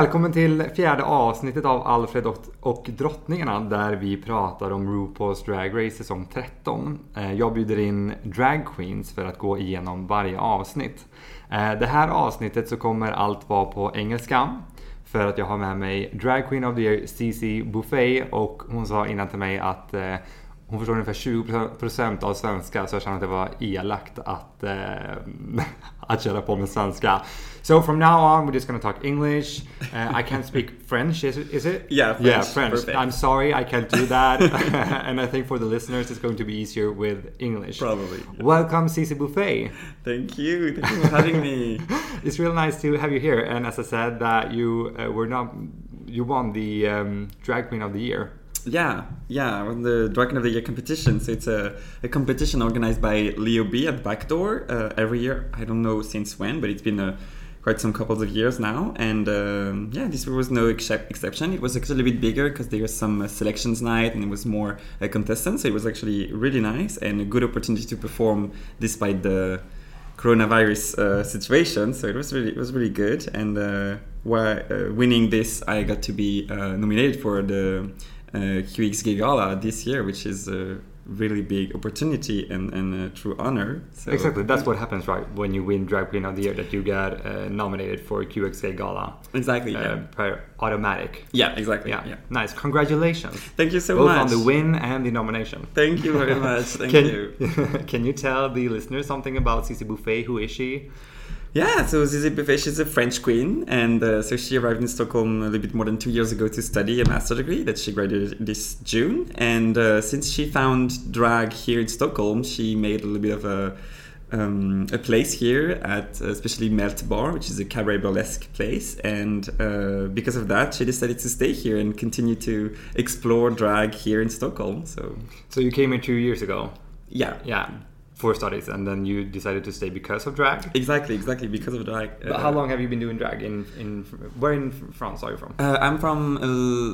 välkommen till fjärde avsnittet av Alfred och, drottningarna där vi pratar om RuPaul's Drag Race säsong 13. Eh, jag bjuder in drag queens för att gå igenom varje avsnitt. Eh, det här avsnittet så kommer allt vara på engelska för att jag har med mig Drag Queen of the Year CC Buffet och hon sa innan till mig att eh, hon förstår ungefär 20% av svenska så jag känner att det var elakt att, eh, att köra på med svenska. So from now on we're just gonna talk English. Uh, I can't speak French, is it? Is it? Yeah, French. Yeah, French. Perfect. I'm sorry, I can't do that. and I think for the listeners it's going to be easier with English. Probably. Welcome Cici Buffet. Thank you. Thank you for having me. It's real nice to have you here. And as I said, that you uh, were not, you won the um, Drag Queen of the Year. Yeah, yeah, I won the Dragon of the Year competition. So it's a, a competition organized by Leo B at Backdoor uh, every year. I don't know since when, but it's been a, quite some couple of years now. And um, yeah, this year was no excep- exception. It was actually a bit bigger because there was some uh, selections night and it was more uh, contestants. So it was actually really nice and a good opportunity to perform despite the coronavirus uh, situation. So it was really it was really good. And uh, while uh, winning this, I got to be uh, nominated for the uh, QX Gay Gala this year, which is a really big opportunity and, and a true honor. So, Exactly, that's what happens, right? When you win Drag Queen of the Year, that you get uh, nominated for QX Gala. Exactly. Uh, Yeah. per automatic. yeah. Exactly. Yeah. Yeah. nice. Congratulations. Thank you so Both much. on the win and the nomination. Thank you very much. Thank can, you. can you tell the listeners something about Cici Buffet? Who is she? Yeah, so Zizi Buffet, she's a French queen, and uh, so she arrived in Stockholm a little bit more than two years ago to study a master degree that she graduated this June. And uh, since she found drag here in Stockholm, she made a little bit of a um, a place here at uh, especially Melt Bar, which is a cabaret burlesque place. And uh, because of that, she decided to stay here and continue to explore drag here in Stockholm. So So you came here two years ago. yeah, Yeah, for studies, and then you decided to stay because of drag. exactly, exactly because of drag. But how long have you been doing drag in in where in France are you from? Uh, I'm from uh,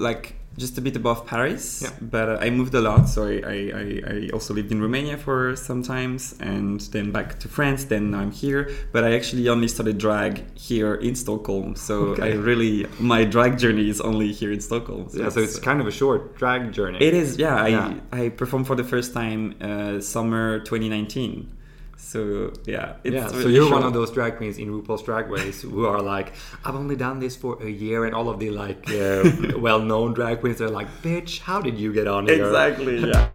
like just a bit above Paris, Yeah. but uh, I moved a lot. So I, I, I, also lived in Romania for some times, and then back to France. Then I'm here, but I actually only started drag here in Stockholm. So Okay. I really my drag journey is only here in Stockholm. yeah, so it's kind of a short drag journey. it is yeah. I Yeah. I performed for the first time uh, summer 2019. So yeah, it's yeah, so you're one of those drag queens in RuPaul's Drag Race who are like, I've only done this for a year, and all of the like uh, well-known drag queens are like, bitch, how did you get on here? Exactly. Yeah.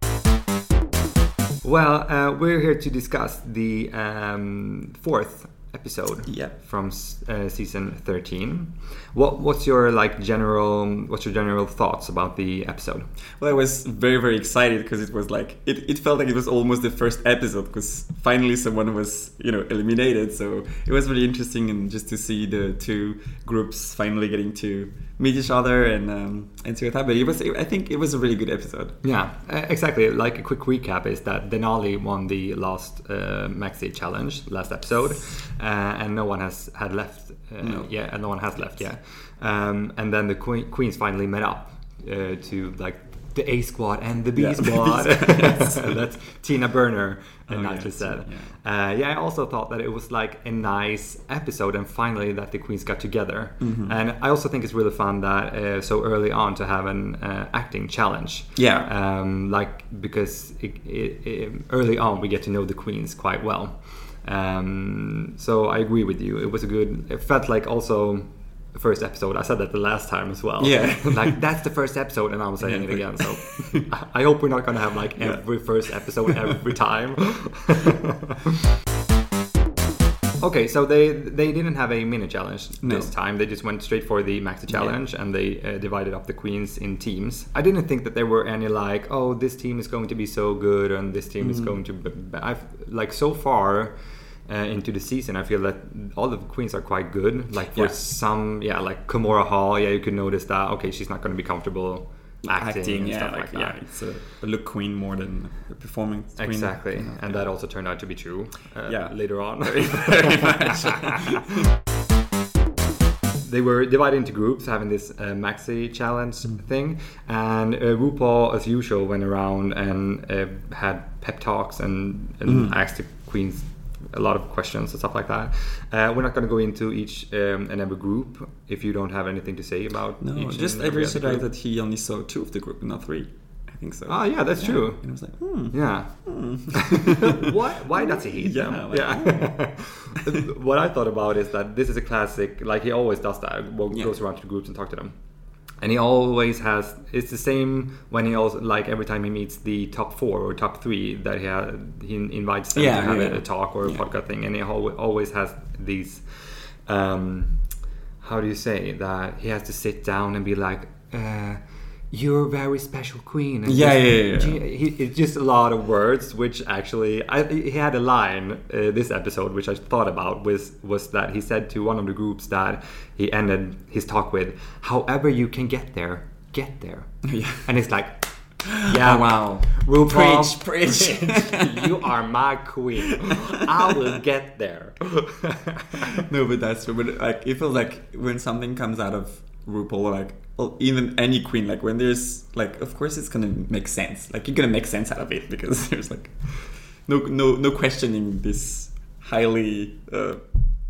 Well, uh, we're here to discuss the um, fourth episode Yeah. from uh, season 13. What what's your like general what's your general thoughts about the episode? Well, I was very, very excited because it was like it, it felt like it was almost the first episode because finally someone was you know eliminated. So it was really interesting and just to see the two groups finally getting to meet each other and um, and see what happened. It was I think it was a really good episode. Yeah, exactly. Like a quick recap is that Denali won the last uh, Maxi challenge last episode, and no one has had left. Uh, No. Yeah, and no one has left yet. Um, and then the queen, queens finally met up uh, to like the A squad and the B Yeah. squad. Yes. That's Tina Burner and Oh, yeah, said. Tina, Uh, yeah, I also thought that it was like a nice episode, and finally that the queens got together. Mm-hmm. And I also think it's really fun that uh, so early on to have an uh, acting challenge. Yeah. Um, like because it, it, it, early on we get to know the queens quite well. Um, so I agree with you. It was a good. It felt like also the first episode. I said that the last time as well. Yeah. like that's the first episode, and I'm saying it again. So I hope we're not gonna have like Yeah. every first episode every time. Okay, so they they didn't have a mini challenge No. this time. They just went straight for the maxi challenge, and they uh, divided up the queens in teams. I didn't think that there were any like, oh, this team is going to be so good, and this team is Mm. going to. Be, be- I've like so far. Uh, into the season, I feel that all the queens are quite good. Like for Yeah. some, yeah, like Kahmora Hall, yeah, you could notice that. Okay, she's not going to be comfortable acting, and yeah, stuff like, like, yeah, it's a, a look queen more than a performance queen. Exactly, Yeah. and that also turned out to be true. Uh, Yeah. later on. They were divided into groups having this uh, maxi challenge thing and uh, RuPaul as usual went around and uh, had pep talks and, and asked the queens a lot of questions and stuff like that. Uh, we're not going to go into each um, and every group if you don't have anything to say about. No, just I every really other surprised group. that he only saw two of the group, not three. I think so. Ah, yeah, that's true. And I was like, hmm. Yeah. why? Why does he hate Yeah, them? like- yeah. what I thought about is that this is a classic. Like he always does that. Well, Yeah. goes around to the groups and talk to them. And he always has. It's the same when he also like every time he meets the top four or top three that he ha he invites them Yeah, to have yeah, a, yeah. talk or a podcast thing, and he al- always has these. Um, how do you say that he has to sit down and be like. Uh, you're a very special queen. And Yeah, just- yeah, yeah, yeah. he, it's just a lot of words, which actually I, he had a line uh, this episode, which I thought about was was that he said to one of the groups that he ended his talk with, "However you can get there, get there," Yeah. and it's like, yeah, Oh, wow. RuPaul, Preach, preach. you are my queen. I will get there. no, but that's. But like, it feels like when something comes out of RuPaul, like well, even any queen, like when there's like, of course, it's gonna make sense. Like you're gonna make sense out of it because there's like no no no questioning this highly uh,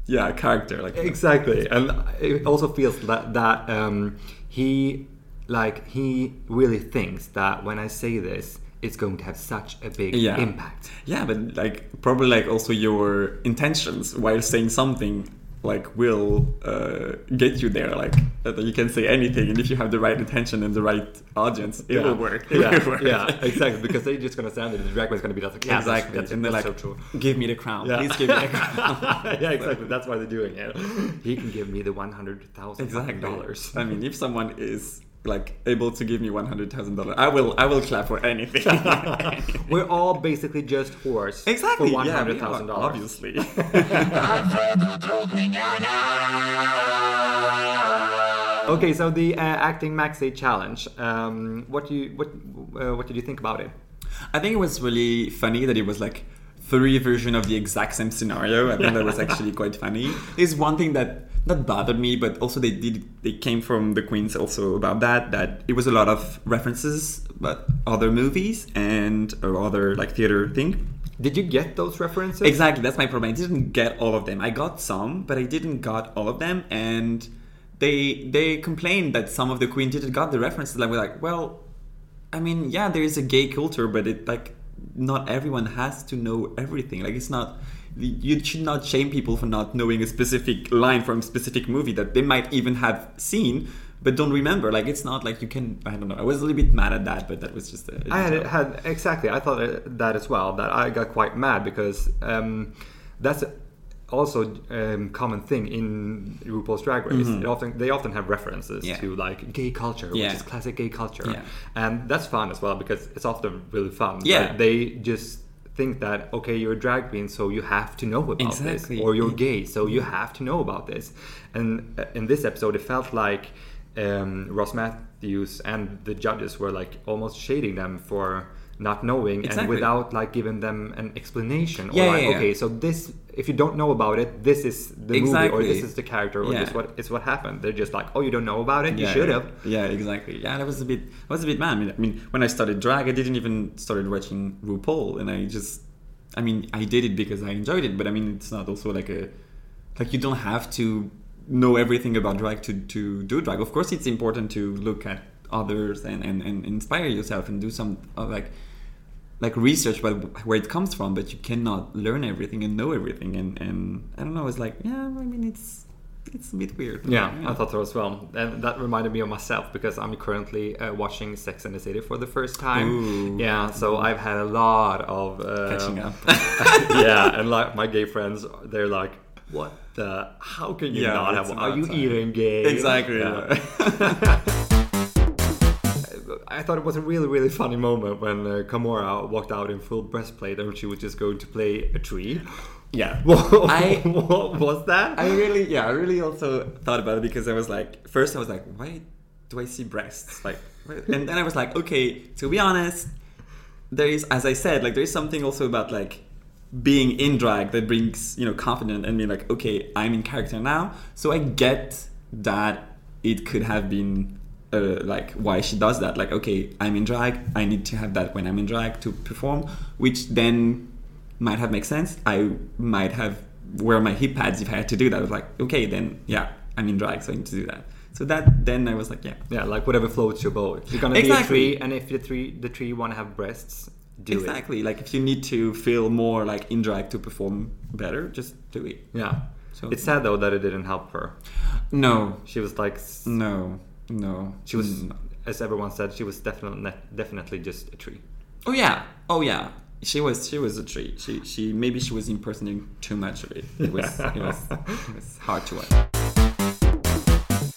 yeah character. Like exactly and it also feels that that um, he like he really thinks that when i say this it's going to have such a big Yeah. impact Yeah, but like probably like also your intentions while saying something like will uh, get you there. Like that you can say anything, and if you have the right intention and the right audience, it will work. It yeah, will work. yeah exactly because they're just going to stand there the drag queen is going to be like yeah exactly. that's, that's, and they're that's like, so true give me the crown. Yeah. Please give me the crown. yeah exactly that's why they're doing it he can give me the 100000 exactly. dollars I mean, if someone is like able to give me one hundred thousand dollars, I will. I will clap for anything. we're all basically just whores exactly. for yeah, we $100000 obviously. Okay, so the uh, acting maxi challenge. Um, what do you what uh, what did you think about it? I think it was really funny that it was like three version of the exact same scenario. I think that was actually quite funny. There's one thing that that bothered me, but also they did they came from the queens also about that that it was a lot of references but other movies and or other like theater thing. Did you get those references? Exactly, that's my problem. I didn't get all of them. I got some, but I didn't got all of them, and they they complained that some of the queen didn't got the references. Like we're like, well, I mean, yeah, there is a gay culture, but it like not everyone has to know everything. Like it's not. You should not shame people for not knowing a specific line from a specific movie that they might even have seen, but don't remember. Like it's not like you can. I don't know. I was a little bit mad at that, but that was just. A, I had, had exactly. I thought that as well. That I got quite mad because um, that's also a um, common thing in RuPaul's Drag Race. It often they often have references Mm-hmm. Yeah. to like gay culture, Yeah. which is classic gay culture, Yeah. and that's fun as well because it's often really fun. Yeah. But they just think that okay, you're a drag queen, so you have to know about Exactly. this, or you're gay, so you have to know about this. And uh, in this episode, it felt like um, Ross Mathews and the judges were like almost shading them for not knowing and without like giving them an explanation Yeah, or like yeah, yeah. okay so this if you don't know about it this is the movie or this is the character or Yeah. this what it's what happened they're just like oh you don't know about it you should have Yeah, exactly. Yeah, that was a bit. I was a bit mad. I mean, I mean, when I started drag, I didn't even started watching RuPaul, and I just, I mean, I did it because I enjoyed it. But I mean, it's not also like a, like you don't have to know everything about drag to to do drag. Of course, it's important to look at others and and, and inspire yourself and do some uh, like like research about where it comes from but you cannot learn everything and know everything and and i don't know it's like yeah i mean it's it's a bit weird yeah, I thought so as well. And that reminded me of myself because I'm currently uh, watching Sex and the City for the first time. Ooh. Yeah, so I've had a lot of uh, catching up yeah, and like my gay friends, they're like, "What the? How can you Yeah, not have? Are you even gay?" exactly Yeah. I thought it was a really, really funny moment when uh, Kahmora walked out in full breastplate and she was just going to play a tree. yeah What, I- what was that? I really, yeah, I really also thought about it because I was like, first I was like, why do I see breasts? Like, and then I was like, okay, to be honest, there is, as I said, like there is something also about like being in drag that brings you know confidence and being like, okay, I'm in character now, so I get that it could have been. Uh, like why she does that like okay i'm in drag i need to have that when i'm in drag to perform which then might have made sense. I might have wear my hip pads if I had to do that. I was like, okay, then yeah, I'm in drag, so I need to do that. So that then I was like, yeah, Yeah, like whatever floats your boat. You're gonna be a Exactly. tree, and if the tree the tree want to have breasts, do it. exactly. Like if you need to feel more like in drag to perform better, just do it. Yeah. So- it's sad though that it didn't help her. No, She was like, no, no. she was, Mm. as everyone said, she was definitely definitely just a tree. Oh yeah, oh yeah. She was she was a tree. She she maybe she was impersonating too much of it. It was it was it was hard to watch.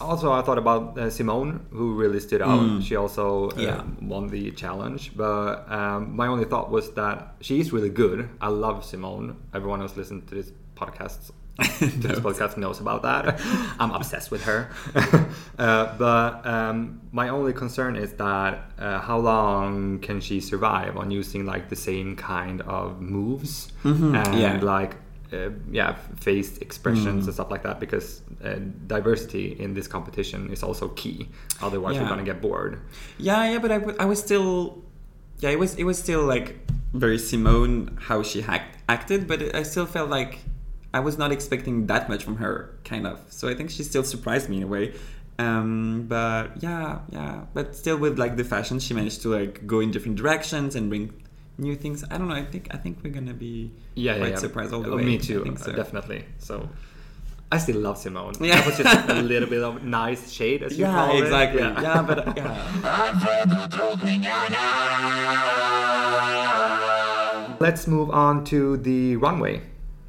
Also, I thought about uh, Symone, who really stood out. Mm. She also uh, Yeah. won the challenge. But um, my only thought was that she is really good. I love Symone. Everyone who's listened to this podcast, this podcast knows about that. I'm obsessed with her. uh, but um, my only concern is that uh, how long can she survive on using like the same kind of moves and Mm-hmm. yeah. like uh, yeah, face expressions and stuff like that because uh, diversity in this competition is also key. Otherwise, Yeah. we're gonna get bored. Yeah, yeah, but I, w- I was still, yeah, it was it was still like very Symone how she acted, but I still felt like I was not expecting that much from her, kind of. So I think she still surprised me in a way. Um, but yeah, yeah, but still with like the fashion, she managed to like go in different directions and bring new things. I don't know. I think I think we're gonna be Yeah, quite yeah, surprised all the Uh, way. Me I too, think so. uh, definitely. So. I still love Symone. Yeah. That was just a little bit of nice shade, as you Yeah, call it. Yeah, exactly. Yeah, but yeah. Let's move on to the runway.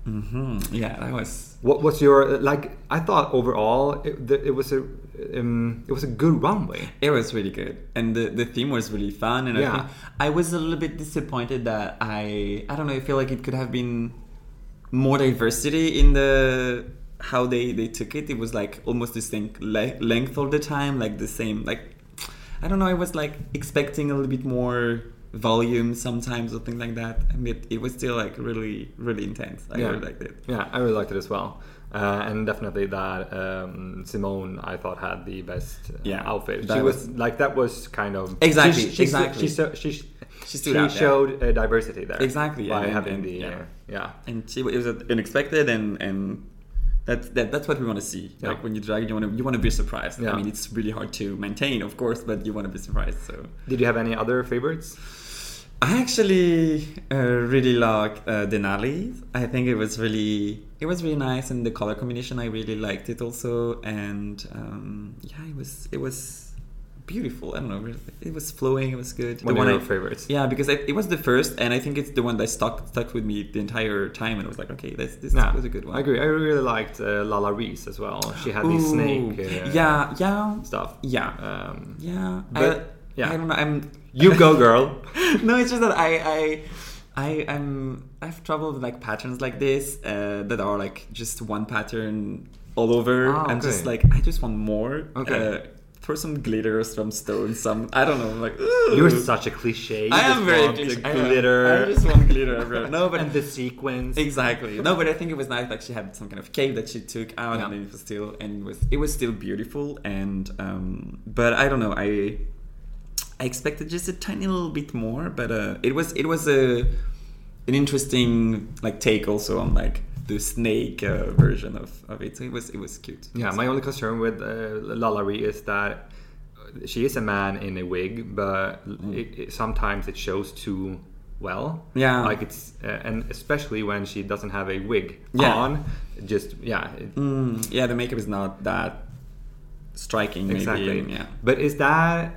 Hmm Yeah, that was What was your like? I thought overall it, it was a um, it was a good runway. It was really good, and the, the theme was really fun. And Yeah. I think I was a little bit disappointed that I I don't know. I feel like it could have been more diversity in the how they they took it. It was like almost the same le- length all the time, like the same like I don't know. I was like expecting a little bit more volume sometimes or things like that. I mean, it, it was still like really really intense. I Yeah. really liked it. Yeah, I really liked it as well. Uh, and definitely that um, Symone, I thought had the best uh, Yeah, outfit. She was, was- like that was kind of Exactly, She, she, exactly. She, she, She out there. showed uh, diversity there. Exactly, by and- having and- the yeah. uh, yeah. and she, it was unexpected and and that's that, that's what we want to see Yeah. like when you drag you want to you want to be surprised Yeah. i mean it's really hard to maintain of course but you want to be surprised so Did you have any other favorites? I actually uh, really like uh, denali i think it was really it was really nice and the color combination i really liked it also and um, yeah it was it was beautiful i don't know really, it was flowing it was good One The of one your I- favorites? yeah, because it, it was the first, and I think it's the one that stuck stuck with me the entire time, and I was like, okay, this this Yeah, was a good one. I agree. I really liked uh, Lala Reese as well. She had the Ooh, snake uh, yeah, yeah, stuff. yeah, Um, yeah. but- I, yeah. I don't know. I'm you go, girl. no, it's just that I I I I'm I have trouble with like patterns like this uh, that are like just one pattern all over. Ah, I'm just like I just want more. Okay. Uh, throw some glitter, some stones, some I don't know. Like You're such a cliche. You I just am very cliche. The I glitter. I just want glitter everywhere. No, but and the sequence. Exactly. No, but I think it was nice. Like she had some kind of cake that she took out, Yeah. and it was still, and it was it was still beautiful. And um, but I don't know. I I expected just a tiny little bit more, but uh, it was it was a an interesting like take also on like the snake uh, version of, of it. So it was it was cute. Yeah, my only concern with uh, LaLa Ri is that she is a man in a wig, but it, it, sometimes it shows too well. Yeah. like it's uh, and especially when she doesn't have a wig Yeah. on. Just yeah, it- Mm, yeah, the makeup is not that striking. exactly. Maybe. Yeah. But is that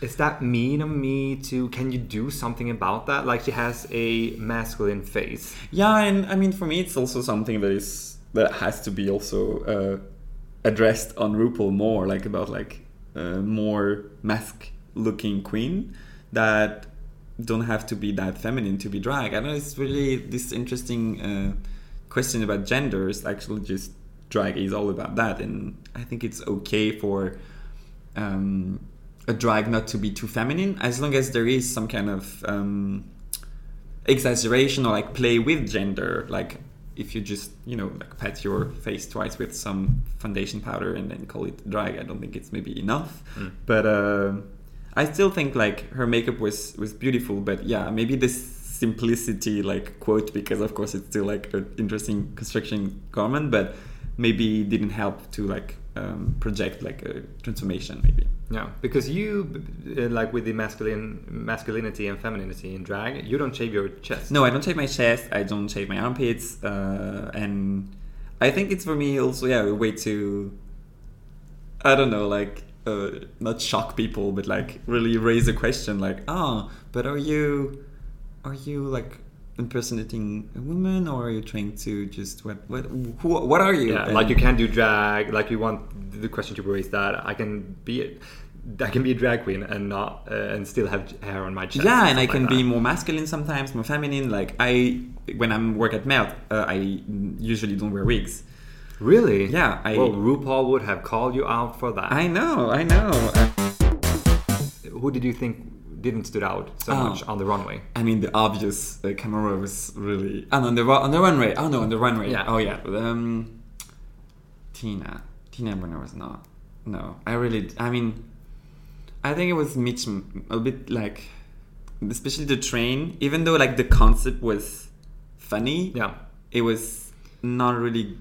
is that mean of me to? Can you do something about that? Like she has a masculine face. Yeah, and I mean, for me, it's also something that is that has to be also uh, addressed on RuPaul more, like about like uh, more mask-looking queen that don't have to be that feminine to be drag. I know it's really this interesting uh, question about genders. Actually, just drag is all about that, and I think it's okay for. Um, a drag not to be too feminine as long as there is some kind of um, exaggeration or like play with gender like if you just you know like pat your face twice with some foundation powder and then call it drag i don't think it's maybe enough Mm. but uh, i still think like her makeup was was beautiful but yeah maybe this simplicity like quote because of course it's still like an interesting construction garment, but maybe didn't help to like um, project like a transformation maybe. Yeah, because you uh, like with the masculine masculinity and femininity in drag, you don't shave your chest. No, I don't shave my chest. I don't shave my armpits, uh, and I think it's for me also yeah a way to I don't know like uh, not shock people, but like really raise a question like ah, but are you are you like impersonating a woman or are you trying to just what what who, what are you? Yeah, And- like you can't do drag. Like you want the question to raise that I can be, I can be a drag queen and not uh, and still have hair on my chest. yeah and i can like be more masculine sometimes more feminine like i when i'm work at melt uh, i usually don't wear wigs Really? Yeah, I- well, RuPaul would have called you out for that. i know i know Uh, Who did you think didn't stood out so Oh. much on the runway? i mean the obvious uh, Kahmora was really and on the on the runway oh no on the runway Yeah. oh yeah um tina tina burner was not no i really i mean i think it was mitch a bit like especially the train even though like the concept was funny Yeah. it was not really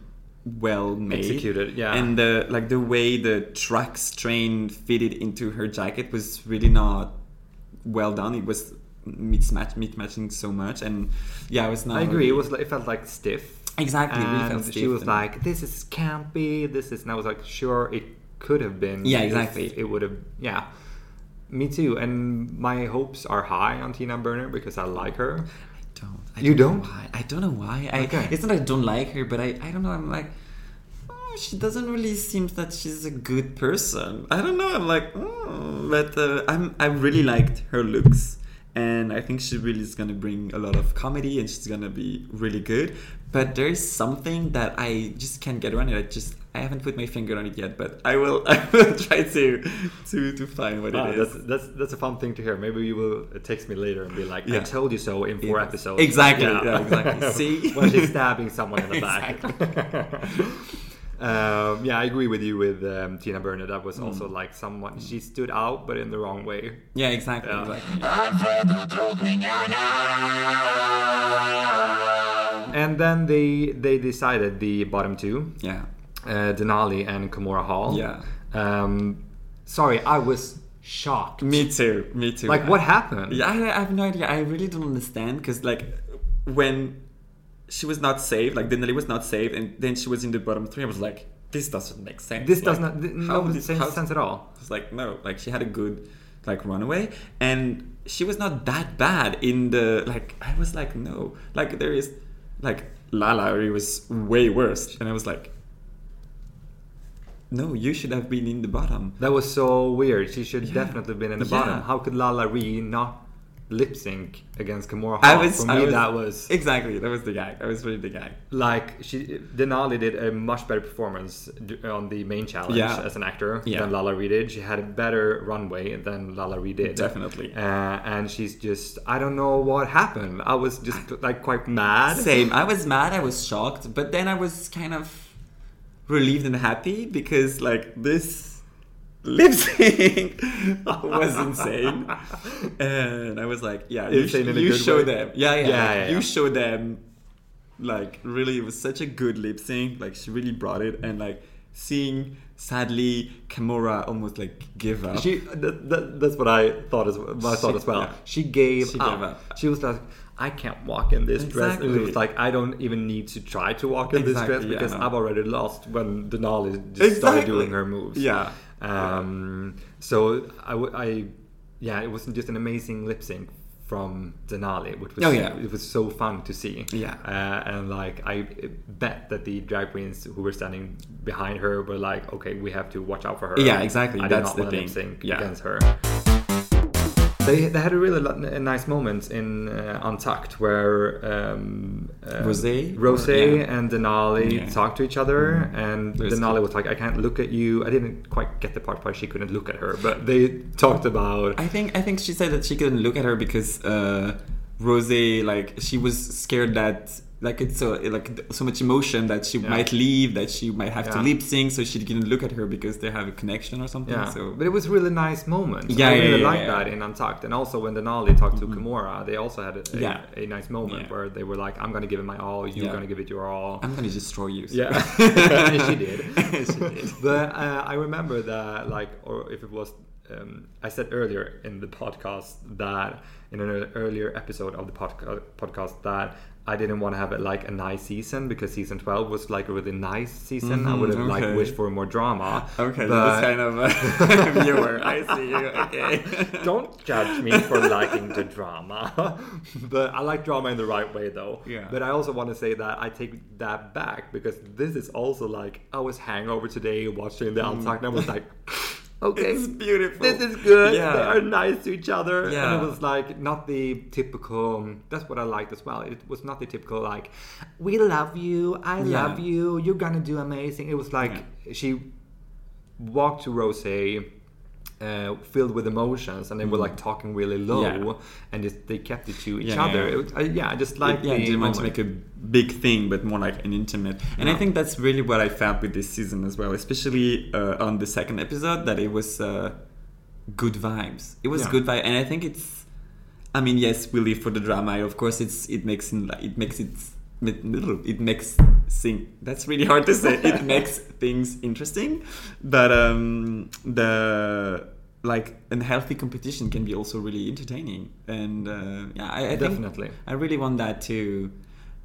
well made Executed, yeah. and the like the way the tracks train fitted into her jacket was really not well done it was mismatch mismatching so much and yeah it was not I agree. really- It was. like- It felt like stiff. Exactly, it really And she was and- like, "This is campy. This is." And I was like, "Sure, it could have been." Yeah, exactly. It would have. Yeah. Me too. And my hopes are high on Tina Burner because I like her. I don't I You don't, don't? why. I don't know why I Okay. it's not that I don't like her but I I don't know I'm like she doesn't really seem that she's a good person I don't know I'm like mm, but uh, I'm I really liked her looks and I think she really is gonna bring a lot of comedy and she's gonna be really good but there's something that I just can't get around it I just I haven't put my finger on it yet but I will I will try to to to find what Ah, it that's, that's that's a fun thing to hear. Maybe you will text me later and be like, "I told you so" in four Yeah. episodes. Exactly, yeah, exactly. See? when she's stabbing someone in the back. um, yeah, I agree with you with um, Tina Burner. That was also Mm. like someone she stood out, but in the wrong way. yeah exactly, Yeah. exactly. And then they they decided the bottom two, yeah uh, Denali and Kahmora Hall. Yeah. Um, sorry, I was shocked. Me too. Me too. Like, what happened? Yeah, I, I have no idea. I really don't understand because like when she was not saved, like Denali was not saved, and then she was in the bottom three. I was like, this doesn't make sense. This does not. th- how No did- sense, sense at all. It's like no, like she had a good like runaway, and she was not that bad in the like. I was like no, like there is like Lala, it was way worse, and I was like. No, you should have been in the bottom. That was so weird. She should Yeah. definitely have been in the Yeah. bottom. How could LaLa Ri not lip sync against Kahmora? I was. For me, I was, that was exactly that was the guy. That was really the guy. like she. Denali did a much better performance on the main challenge Yeah. as an actor Yeah. than LaLa Ri did. She had a better runway than LaLa Ri did. Definitely. Uh, and she's just. I don't know what happened. I was just like quite mad. Same. I was mad. I was shocked, but then I was kind of relieved and happy because like this lip sync was insane, and I was like, yeah, you, Insane sh- in a you good show way. them, yeah, yeah, Yeah, like, yeah, you show them. Like really, it was such a good lip sync. Like she really brought it, and like seeing sadly Kahmora almost like give up. She that, that, that's what I thought as thought She- as well. yeah. She gave She up. gave up. She was like, I can't walk in this dress. And it was like I don't even need to try to walk in this dress Exactly, yeah, because no. I've already lost when Denali just started doing her moves. Yeah. Um. So I, w- I yeah, it was just an amazing lip sync from Denali, which was Oh, yeah. it was so fun to see. Yeah. Uh, and like I bet that the drag queens who were standing behind her were like, okay, we have to watch out for her. Yeah, exactly. I That's did not the want to thing. lip sync Yeah. against her. They, they had a really a nice moment in uh, Untucked where um, uh, Rosé? Rose Or- yeah. and Denali Yeah. talked to each other, and It Denali cute. was like, "I can't look at you." I didn't quite get the part why she couldn't look at her, but they talked about I think I think she said that she couldn't look at her because uh, Rose like she was scared that like it's so like so much emotion that she Yeah. might leave, that she might have to Yeah. lip sync, so she didn't look at her because they have a connection or something. Yeah, So but it was really nice moment. Yeah, I really yeah. that in Untucked, and also when Denali talked to Kahmora, they also had a, a, Yeah. a nice moment where they were like, "I'm gonna give it my all, you're gonna give it your all." I'm gonna destroy you. so- Yeah, she did. She did. But uh, I remember that, like, or if it was, um, I said earlier in the podcast that in an earlier episode of the podca- podcast that I didn't want to have it like a nice season because season twelve was like a really nice season. I Mhm, would have like wished for more drama. Okay, but- that's kind of a viewer. I see you. Okay. Don't judge me for liking the drama. but I like drama in the right way though. Yeah. But I also want to say that I take that back because this is also like I was hangover today watching the Untucked and I was like Okay. It's beautiful. This is good. Yeah. They are nice to each other. Yeah. And it was like not the typical that's what I liked as well. It was not the typical like we love you, I Yeah. love you, you're gonna do amazing. It was like she walked to Rose uh, filled with emotions and they were like talking really low. Yeah. and just they kept it to each Yeah, other. yeah. It uh, yeah, I just like yeah, didn't want to make a big thing, but more like an intimate. And I think that's really what I felt with this season as well, especially uh, on the second episode. That it was uh, good vibes. It was good vibe, and I think it's. I mean, yes, we live for the drama. Of course, it's it makes it it makes it it makes thing that's really hard to say it makes things interesting but um the like a healthy competition can be also really entertaining and uh, yeah I, I Definitely. I really want that too,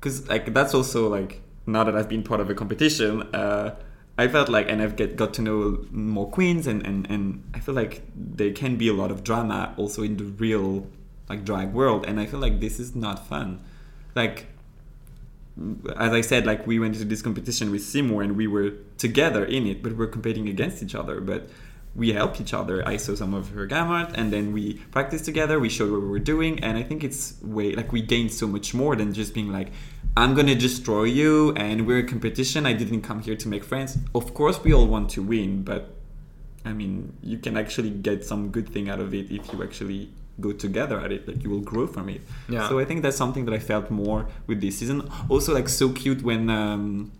because like that's also like now that I've been part of a competition, uh, I felt like and I've get got to know more queens and and and I feel like there can be a lot of drama also in the real like drag world, and I feel like this is not fun, like. As I said, like we went into this competition with Seymour and we were together in it, but we're competing against each other. But we helped each other. I saw some of her gamut, and then we practiced together. We showed what we were doing, and I think it's way like we gained so much more than just being like, "I'm gonna destroy you," and we're a competition. I didn't come here to make friends. Of course, we all want to win, but I mean, you can actually get some good thing out of it if you actually go together at it. Like you will grow from it. Yeah. So I think that's something that I felt more with this season. Also, like so cute when. Um,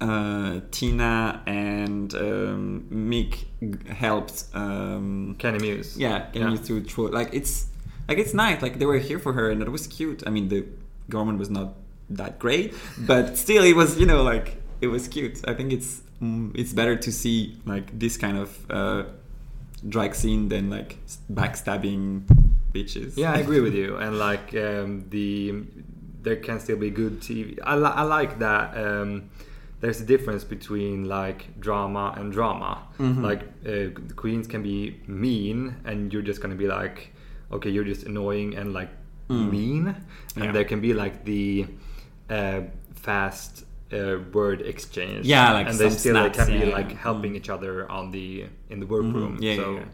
uh, Tina and um, Mick helped um, Kandy Muse. yeah, getting Yeah. you through like it's like it's nice. Like they were here for her, and it was cute. I mean, the government was not that great, but still, it was you know like it was cute. I think it's mm, it's better to see like this kind of uh, drag scene than like backstabbing bitches. Yeah, I agree with you. And like um, the there can still be good TV. I, li- I like that. Um, there's a difference between like drama and drama. Mhm. Like uh, the queens can be mean, and you're just gonna be like, okay, you're just annoying and like Mm. mean. And Yeah. there can be like the uh, fast. Uh, word exchange, Yeah, like and they still like, snaps, can be yeah, like helping Mm. each other on the in the workroom. Mhm. Yeah, yeah, so, yeah.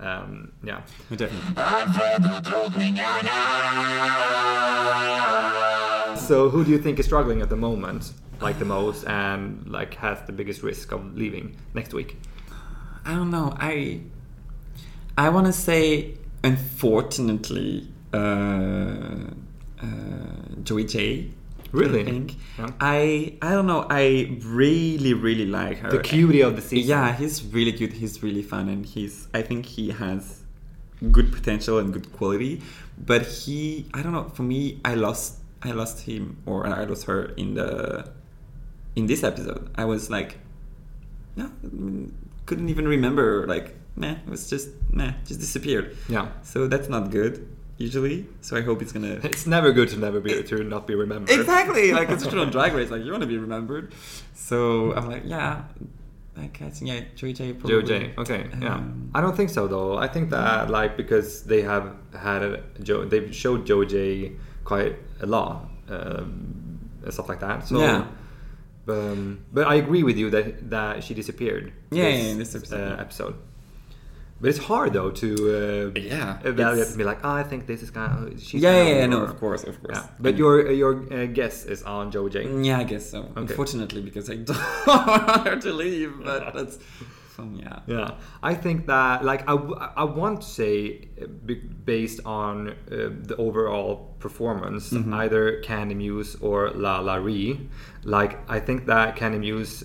Um, yeah. definitely. So who do you think is struggling at the moment, like the most, and like has the biggest risk of leaving next week? I don't know. I I want to say, unfortunately, uh, uh, Joey Jay Really? I think. Yeah. I I don't know. I really really like her. The cutie of the season. Yeah, he's really cute. He's really fun, and he's. I think he has good potential and good quality. But he, I don't know. For me, I lost. I lost him, or I lost her in the in this episode. I was like, no, couldn't even remember. Like, nah, it was just nah, just disappeared. Yeah. So that's not good usually. So I hope it's gonna. It's never good to never be to not be remembered. Exactly, like it's true on Drag Race. Like you want to be remembered. So I'm like, yeah, like I think yeah, Joey Jay Probably. Joe J. Okay, yeah. Um, I don't think so though. I think that like because they have had a Joe, they've showed Joe J quite a lot um, and stuff like that. So. Yeah. Um, but I agree with you that that she disappeared. Yeah, yeah, in this episode, uh, episode. But it's hard though to uh, Yeah, evaluate and be like, oh, I think this is kind of she's Yeah, yeah, yeah, no, of course, of course. Yeah. But And- your your uh, guess is on Joe J. Yeah, I guess so. Unfortunately, because I don't want her to leave, but that's. Yeah. Yeah, I think that like I, I want to say uh, based on uh, the overall performance, either Kandy Muse or LaLa Ri. Like I think that Kandy Muse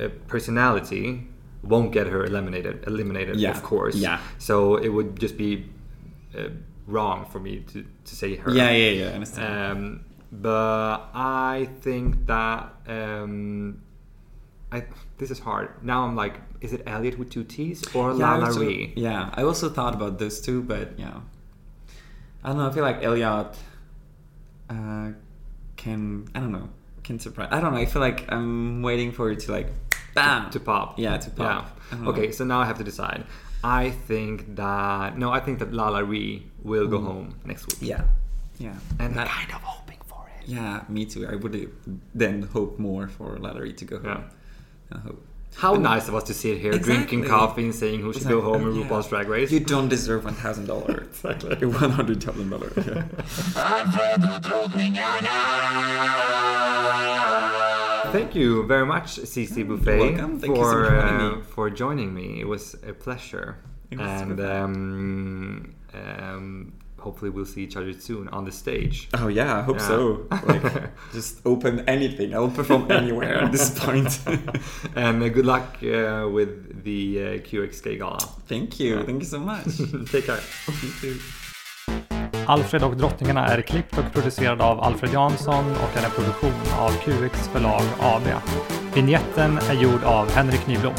uh, personality won't get her eliminated. Eliminated, Yeah, of course. yeah. So it would just be uh, wrong for me to to say her. Yeah, yeah, yeah. I understand. Um, but I think that um, I this is hard. Now I'm like, is it Elliott with two T's or yeah, Lala also- Ree? Yeah, I also thought about those two, but yeah, I don't know. I feel like Elliott uh, can. I don't know. Can surprise. I don't know. I feel like I'm waiting for it to like, bam, To pop. Yeah, to pop. Yeah. don't. Okay, so now I have to decide. I think that no, I think that LaLa Ri will go home next week. Yeah, yeah. And That- I'm kind of hoping for it. yeah, me too. I would then hope more for Lattery to go home. I hope. How nice of us to sit here drinking coffee and saying who should go home in Yeah. RuPaul's Drag Race. You don't deserve one thousand dollars. Exactly. One hundred thousand dollars. Thank you very much, CC Buffet, welcome. Thank you so for for uh, me. for joining me. It was a pleasure, was and um, um, hopefully we'll see each other soon on the stage. Oh yeah, I hope Yeah. so. Like, just open anything. I'll perform anywhere at this point. and uh, good luck uh, with the uh, QXK gala. Thank you. Thank you so much. Take care. Alfred och drottningarna är klippt och producerad av Alfred Jansson och är en produktion av QX förlag AB. Vignetten är gjord av Henrik Nyblom.